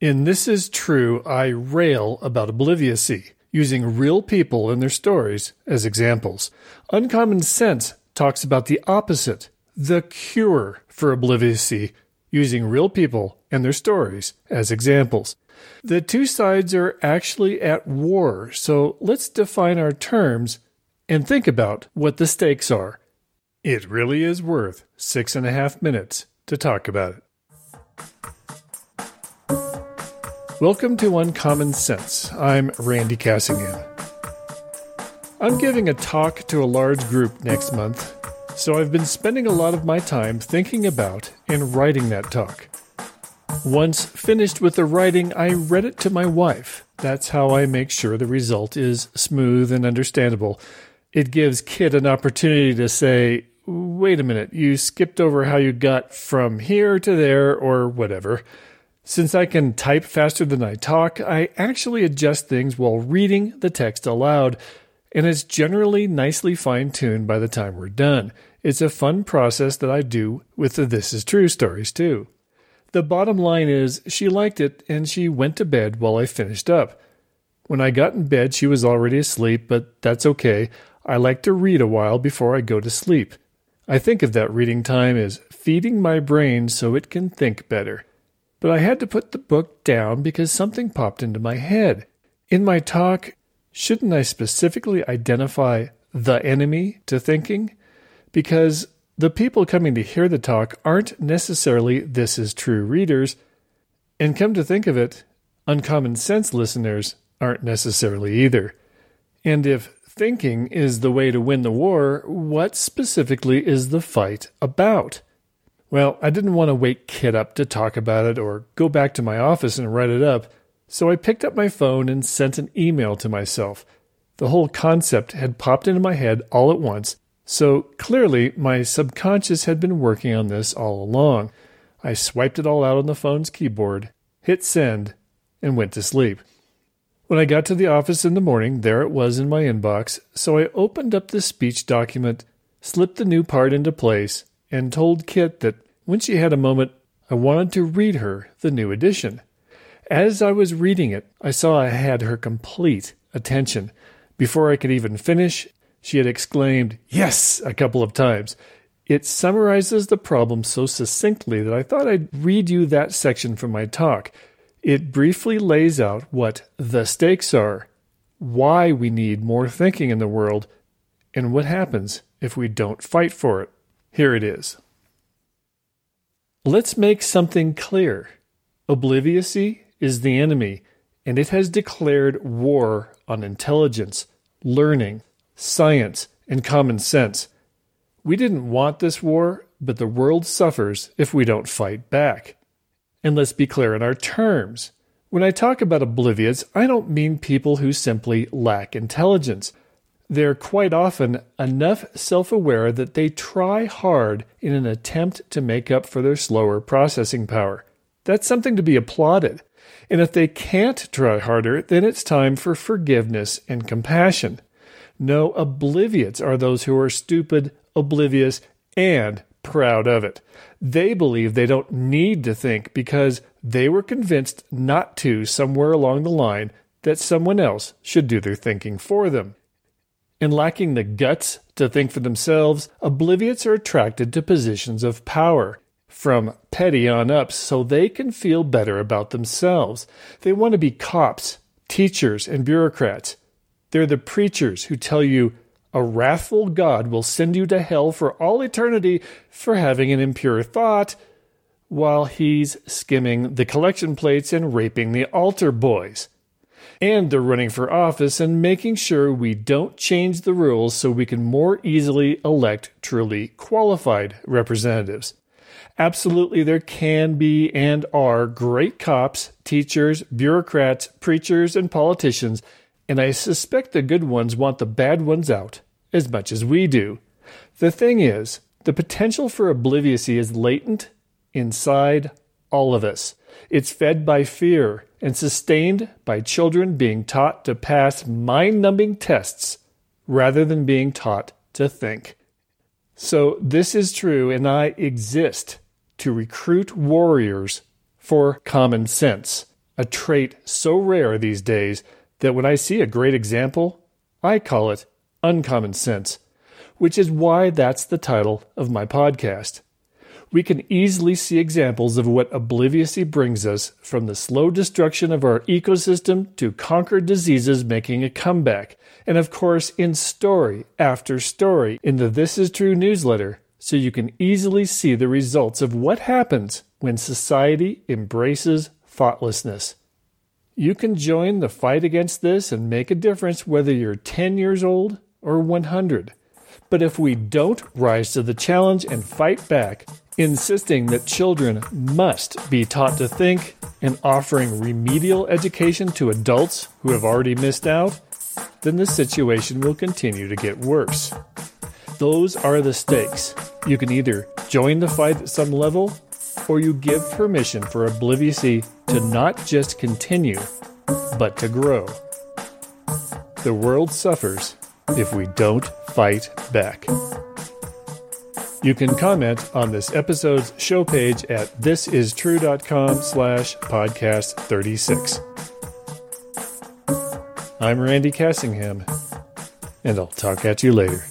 In This Is True, I rail about obliviocy, using real people and their stories as examples. Uncommon Sense talks about the opposite, the cure for obliviocy, using real people and their stories as examples. The two sides are actually at war, so let's define our terms and think about what the stakes are. It really is worth six and a half minutes to talk about it. Welcome to Uncommon Sense. I'm Randy Cassingham. I'm giving a talk to a large group next month, so I've been spending a lot of my time thinking about and writing that talk. Once finished with the writing, I read it to my wife. That's how I make sure the result is smooth and understandable. It gives Kit an opportunity to say, wait a minute, you skipped over how you got from here to there or whatever. Since I can type faster than I talk, I actually adjust things while reading the text aloud, and it's generally nicely fine tuned by the time we're done. It's a fun process that I do with the This Is True stories, too. The bottom line is, she liked it and she went to bed while I finished up. When I got in bed, she was already asleep, but that's okay. I like to read a while before I go to sleep. I think of that reading time as feeding my brain so it can think better. But I had to put the book down because something popped into my head. In my talk, shouldn't I specifically identify the enemy to thinking? Because the people coming to hear the talk aren't necessarily This Is True readers, and come to think of it, uncommon sense listeners aren't necessarily either. And if thinking is the way to win the war, what specifically is the fight about? Well, I didn't want to wake Kit up to talk about it or go back to my office and write it up, so I picked up my phone and sent an email to myself. The whole concept had popped into my head all at once, so clearly my subconscious had been working on this all along. I swiped it all out on the phone's keyboard, hit send, and went to sleep. When I got to the office in the morning, there it was in my inbox, so I opened up the speech document, slipped the new part into place, and told Kit that when she had a moment, I wanted to read her the new edition. As I was reading it, I saw I had her complete attention. Before I could even finish, she had exclaimed, Yes, a couple of times. It summarizes the problem so succinctly that I thought I'd read you that section from my talk. It briefly lays out what the stakes are, why we need more thinking in the world, and what happens if we don't fight for it. Here it is. Let's make something clear. Obliviocy is the enemy, and it has declared war on intelligence, learning, science, and common sense. We didn't want this war, but the world suffers if we don't fight back. And let's be clear in our terms. When I talk about obliviots, I don't mean people who simply lack intelligence. They're quite often enough self aware that they try hard in an attempt to make up for their slower processing power. That's something to be applauded. And if they can't try harder, then it's time for forgiveness and compassion. No, obliviots are those who are stupid, oblivious, and proud of it. They believe they don't need to think because they were convinced not to somewhere along the line that someone else should do their thinking for them. In lacking the guts to think for themselves, obliviots are attracted to positions of power, from petty on up, so they can feel better about themselves. They want to be cops, teachers, and bureaucrats. They're the preachers who tell you a wrathful God will send you to hell for all eternity for having an impure thought, while he's skimming the collection plates and raping the altar boys. And they're running for office and making sure we don't change the rules so we can more easily elect truly qualified representatives. Absolutely, there can be and are great cops, teachers, bureaucrats, preachers, and politicians, and I suspect the good ones want the bad ones out as much as we do. The thing is, the potential for obliviocy is latent inside all of us. It's fed by fear and sustained by children being taught to pass mind numbing tests rather than being taught to think. So, this is true, and I exist to recruit warriors for common sense. a trait so rare these days that when I see a great example, I call it uncommon sense, which is why that's the title of my podcast. We can easily see examples of what obliviocy brings us from the slow destruction of our ecosystem to conquered diseases making a comeback, and of course, in story after story in the This Is True newsletter, so you can easily see the results of what happens when society embraces thoughtlessness. You can join the fight against this and make a difference whether you're 10 years old or 100. But if we don't rise to the challenge and fight back, insisting that children must be taught to think and offering remedial education to adults who have already missed out, then the situation will continue to get worse. Those are the stakes. You can either join the fight at some level or you give permission for obliviocy to not just continue, but to grow. The world suffers if we don't fight back. You can comment on this episode's show page at thisistrue.com slash podcast 36. I'm Randy Cassingham, and I'll talk at you later.